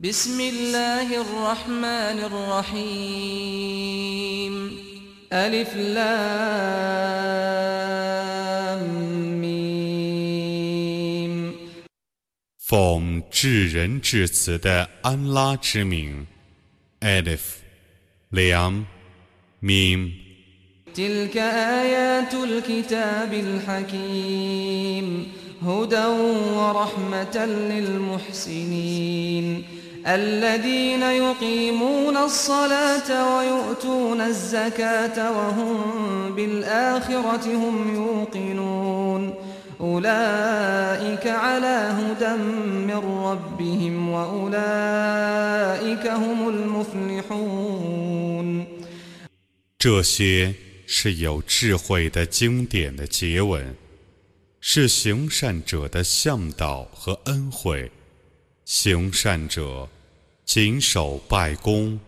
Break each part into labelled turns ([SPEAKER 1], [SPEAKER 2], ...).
[SPEAKER 1] بسم الله الرحمن الرحيم ألف لام ميم
[SPEAKER 2] 奉至仁至慈的安拉之名，Alif，两，Mim。
[SPEAKER 1] تلك آيات الكتاب الحكيم هدى ورحمة للمحسنين الذين يقيمون الصلاة ويؤتون الزكاة وهم بالآخرة هم يوقنون أولئك على هدى من ربهم وأولئك هم المفلحون
[SPEAKER 2] 这些是有智慧的经典的结文，是行善者的向导和恩惠。行善者 谨守拜功，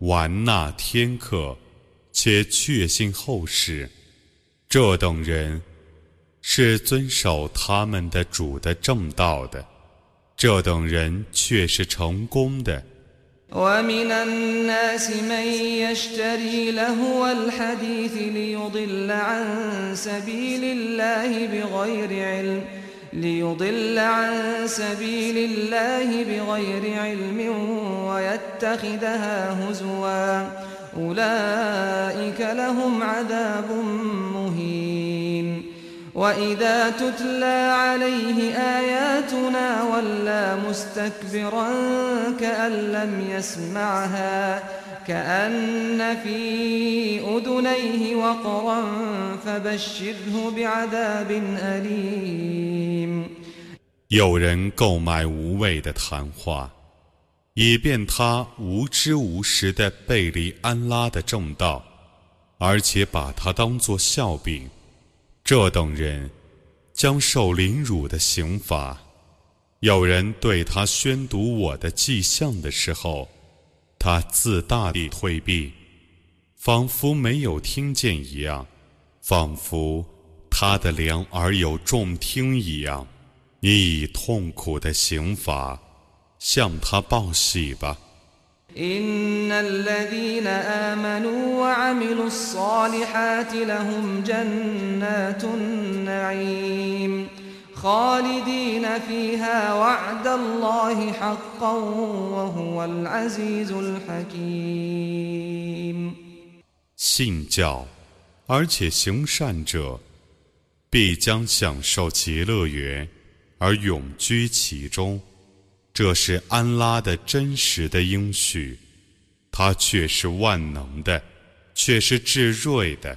[SPEAKER 2] 完纳天课，且确信后世。这等人是遵守他们的主的正道的，这等人却是成功的。
[SPEAKER 1] ومن الناس من يشتري لهو الحديث ليضل عن سبيل الله بغير علم ليضل عن سبيل الله بغير علم ويتخذها هزوا. أولئك لهم عذاب مهين. وإذا تتلى عليه آياتنا ولى مستكبرا كأن لم يسمعها. كأن في أذنيه وقرا فبشره بعذاب أليم
[SPEAKER 2] 有人购买无谓的谈话，以便他无知无识地背离安拉的正道，而且把它当作笑柄。这等人将受凌辱的刑罚。有人对他宣读我的迹象的时候， 他自大地退避，仿佛没有听见一样，仿佛他的两耳有重听一样。你以痛苦的刑罚向他报喜吧。
[SPEAKER 1] إن الذين آمنوا وعملوا الصالحات لهم جنات النعيم خالدين فيها وعد الله حقا وهو العزيز الحكيم
[SPEAKER 2] 信教，而且行善者，必将享受极乐园，而永居其中。这是安拉的真实的应许，他却是万能的，却是至睿的。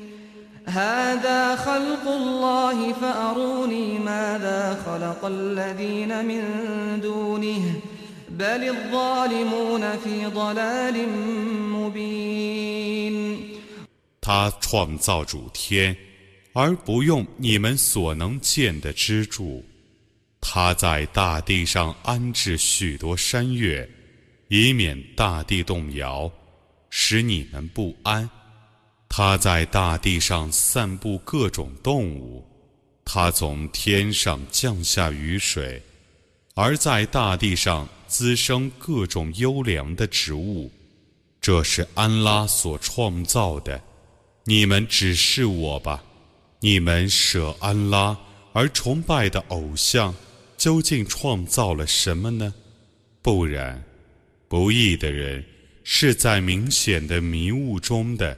[SPEAKER 1] هذا خلق الله فأروني ماذا خلق الذين من دونه بل الظالمون في ضلال مبين
[SPEAKER 2] 他创造主天，而不用你们所能见的支柱。他在大地上安置许多山岳，以免大地动摇，使你们不安。 他在大地上散布各种动物，他从天上降下雨水，而在大地上滋生各种优良的植物。这是安拉所创造的。你们只是我吧，你们舍安拉而崇拜的偶像，究竟创造了什么呢？不然，不义的人是在明显的迷雾中的。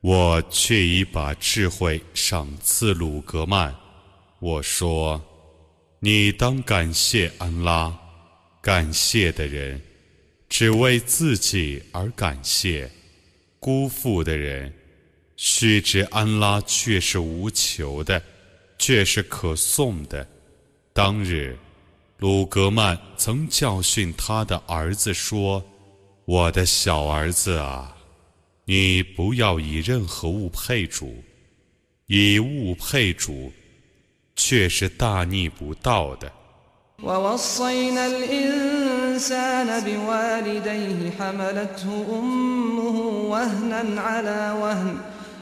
[SPEAKER 2] 我却已把智慧赏赐鲁格曼。我说：“你当感谢安拉，感谢的人只为自己而感谢，辜负的人须知安拉却是无求的，却是可颂的。当日。”鲁格曼曾教训他的儿子说：“我的小儿子啊。”你不要以任何物配主，以物配主，却是大逆不道的。
[SPEAKER 1] ووصينا الإنسان بوالديه حملته أمه وهنا على وهن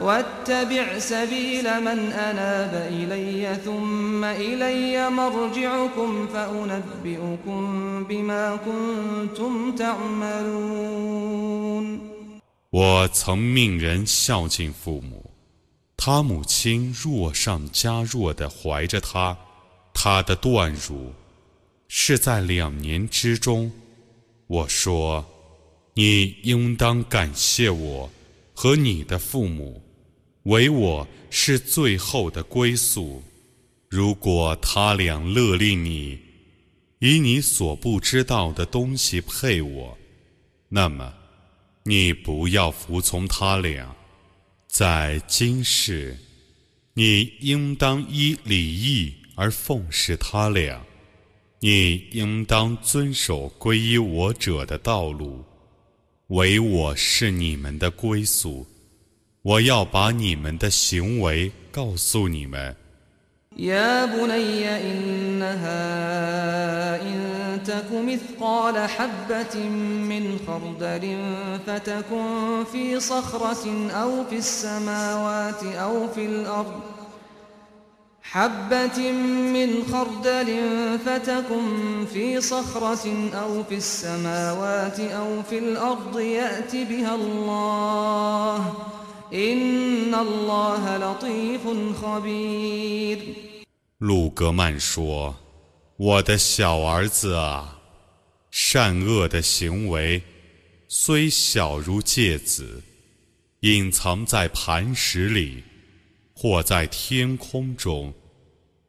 [SPEAKER 1] واتبع سبيل من أناب إلي ثم إلي مرجعكم فأنبئكم بما كنتم تعملون
[SPEAKER 2] 我曾命人孝敬父母，他母亲弱上加弱地怀着他，他的断乳是在两年之中。我说：“你应当感谢我和你的父母， 唯我是最后的归宿。如果他俩勒令你以你所不知道的东西配我，那么。”你不要服从他俩，在今世，你应当依礼义而奉侍他俩，你应当遵守皈依我者的道路，唯我是你们的归宿，我要把你们的行为告诉你们。
[SPEAKER 1] يا بني إنها إن تك مثقال حبة من خردل فتكن في صخرة أو في السماوات أو في الأرض حبة من خردل فتكن في صخرة أو في السماوات أو في الأرض يأت بها الله
[SPEAKER 2] 鲁格曼说：“我的小儿子啊，善恶的行为虽小如芥子，隐藏在磐石里，或在天空中，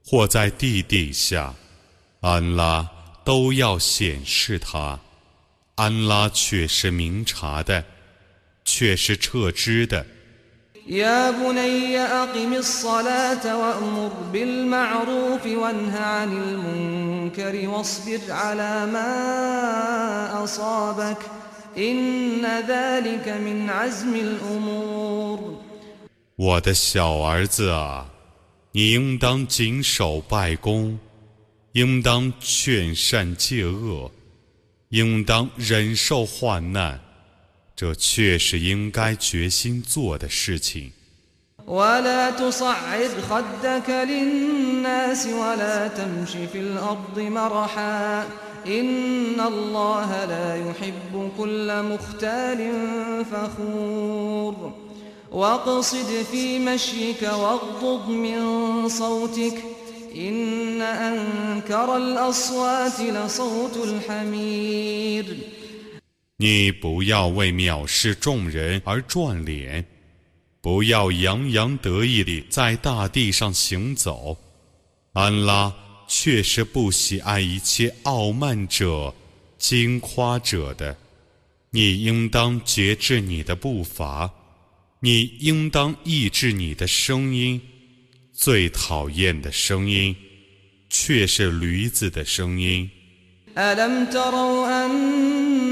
[SPEAKER 2] 或在地底下，安拉都要显示它。安拉却是明察的，却是撤知的。”
[SPEAKER 1] يا بني أقم الصلاة وأمر بالمعروف وانه عن المنكر واصبر على ما أصابك إن ذلك من عزم الأمور
[SPEAKER 2] 我的小儿子啊，你应当谨守拜功，应当劝善戒恶，应当忍受患难。 这却是应该决心做的事情。
[SPEAKER 1] ولا تصعد خدك للناس ولا تمش في الأرض مرحا إن الله لا يحب كل مختال فخور واقصد في مشيك واغضض من صوتك إن أنكر الأصوات لصوت الحمير
[SPEAKER 2] 你不要为藐视众人而转脸，不要洋洋得意地在大地上行走。安拉确实不喜爱一切傲慢者、惊夸者的。你应当节制你的步伐，你应当抑制你的声音。最讨厌的声音，却是驴子的声音。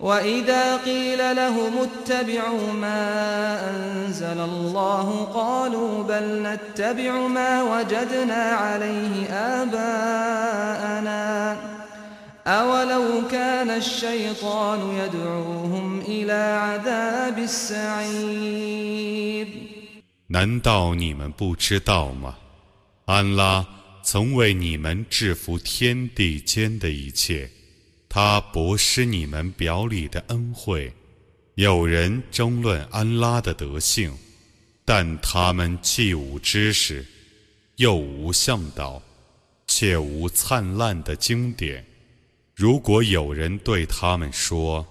[SPEAKER 1] وإذا قيل لهم اتبعوا ما أنزل الله قالوا بل نتبع ما وجدنا عليه آباءنا أولو كان الشيطان يدعوهم إلى عذاب السعير
[SPEAKER 2] 难道你们不知道吗？安拉曾为你们制服天地间的一切， 他博施你们表里的恩惠。有人争论安拉的德性，但他们既无知识，又无向导，且无灿烂的经典。如果有人对他们说：“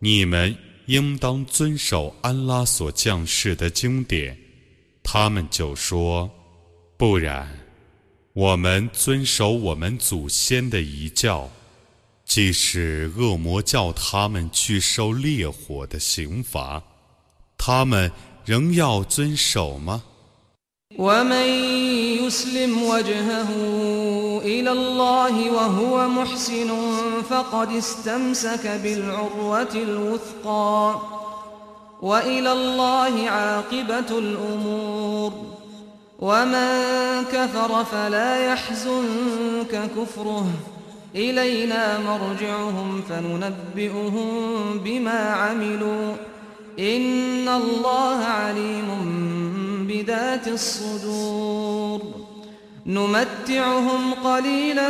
[SPEAKER 2] 你们应当遵守安拉所降世的经典。”他们就说：“不然，我们遵守我们祖先的遗教，即使恶魔叫他们去受烈火的刑罚，他们仍要遵守吗？”
[SPEAKER 1] ومن يسلم وجهه إلى الله وهو محسن فقد استمسك بالعروة الوثقى وإلى الله عاقبة الأمور ومن كفر فلا يحزنك كفره إلينا مرجعهم فننبئهم بما عملوا إن الله عليم بذات الصدور نمتعهم قليلا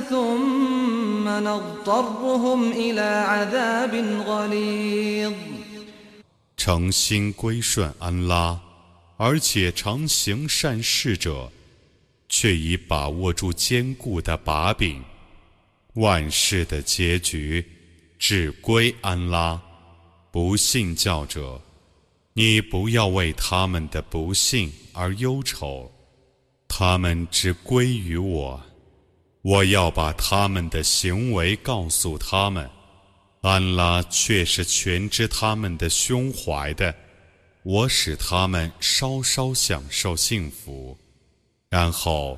[SPEAKER 1] ثم نضطرهم إلى عذاب غليظ
[SPEAKER 2] 诚心归顺安拉，而且常行善事者，却已把握住坚固的把柄。 万事的结局只归安拉。不信教者，你不要为他们的不幸而忧愁，他们只归于我。我要把他们的行为告诉他们。安拉却是全知他们的胸怀的，我使他们稍稍享受幸福，然后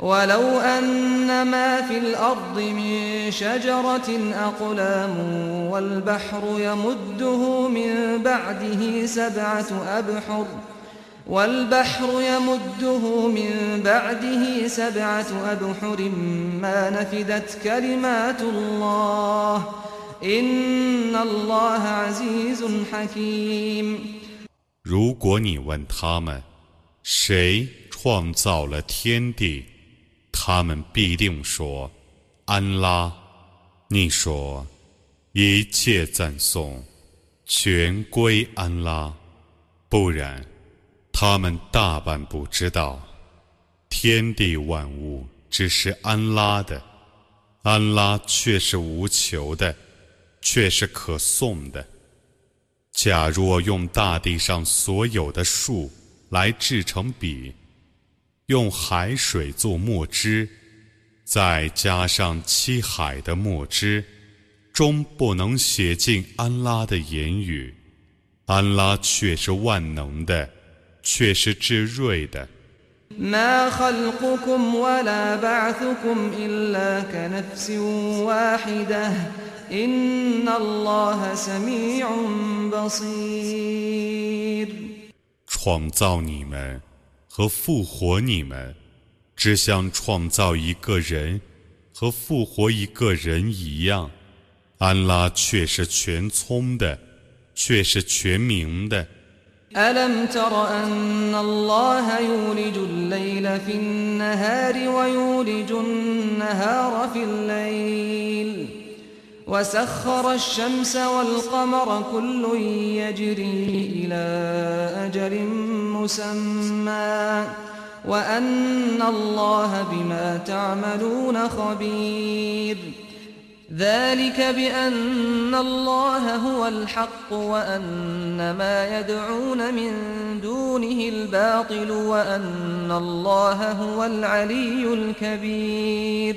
[SPEAKER 1] ولو أن ما في الأرض من شجرة أقلام والبحر يمده من بعده سبعة أبحر والبحر يمده من بعده سبعة أبحر ما نفدت كلمات الله
[SPEAKER 2] 如果你问他们，谁创造了天地， 他们必定说：“安拉。”你说：“一切赞颂全归安拉。”不然，他们大半不知道，天地万物只是安拉的，安拉却是无求的。却是可颂的。假若用大地上所有的树来制成笔，用海水做墨汁，再加上七海的墨汁，终不能写尽安拉的言语。安拉却是万能的，却是智睿的。创造你们和复活你们，只像创造一个人和复活一个人一样。安拉却是全聪的，却是全明的。
[SPEAKER 1] وسخر الشمس والقمر كل يجري إلى أجل مسمى وأن الله بما تعملون خبير ذلك بأن الله هو الحق وأن ما يدعون من دونه الباطل وأن الله هو العلي الكبير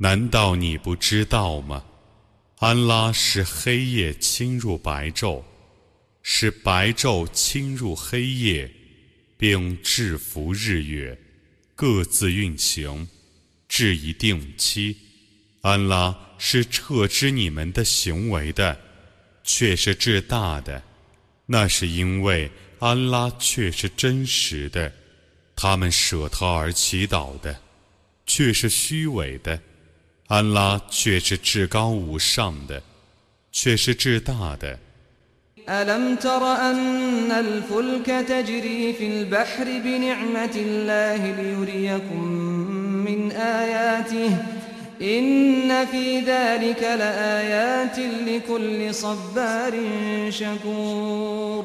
[SPEAKER 2] 难道你不知道吗？ 安拉使黑夜侵入白昼，使白昼侵入黑夜，并制服日月，各自运行，至一定期。安拉是撤知你们的行为的，却是至大的。那是因为安拉却是真实的，他们舍他而祈祷的，却是虚伪的。安拉却是至高无上的，却是至大的。
[SPEAKER 1] إن في ذلك لآيات لكل صبار شكور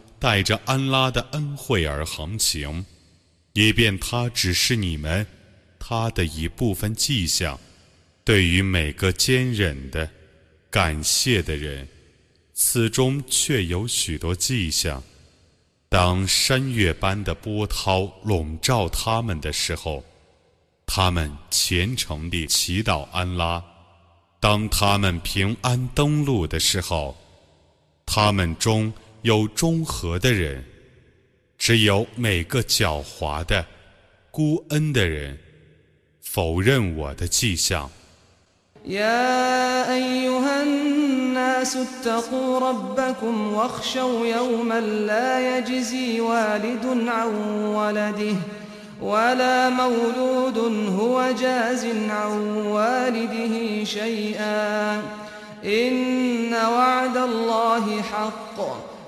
[SPEAKER 2] 带着安拉的恩惠而航行，以便他指示你们他的一部分迹象。对于每个坚忍的、感谢的人，此中却有许多迹象。当山岳般的波涛笼罩他们的时候，他们虔诚地祈祷安拉。当他们平安登陆的时候，他们中有中和的人，只有每个狡猾的、孤恩的人否认我的迹象。
[SPEAKER 1] ولا مولود هو جاز عن والده شيئا إن وعد الله حق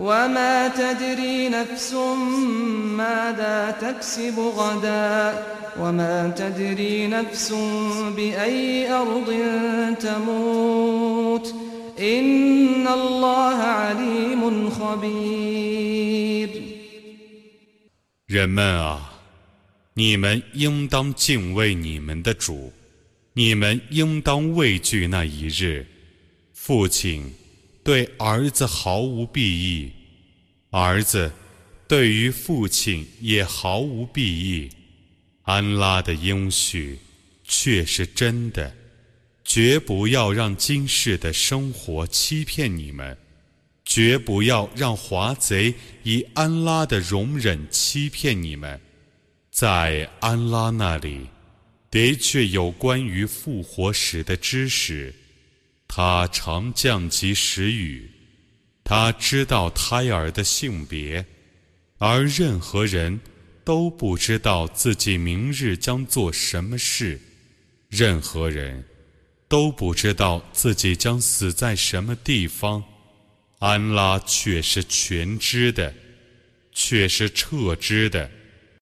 [SPEAKER 1] وما تدري نفس ماذا تكسب غدا وما تدري نفس بأي أرض تموت إن الله عليم خبير
[SPEAKER 2] 人们啊，你们应当敬畏你们的主，你们应当畏惧那一日，父亲。 对儿子毫无裨益，儿子对于父亲也毫无裨益。安拉的应许却是真的，绝不要让今世的生活欺骗你们，绝不要让华贼以安拉的容忍欺骗你们。在安拉那里，的确有关于复活时的知识。他常降及时雨，他知道胎儿的性别，而任何人都不知道自己明日将做什么事，任何人都不知道自己将死在什么地方。安拉却是全知的，却是彻知的。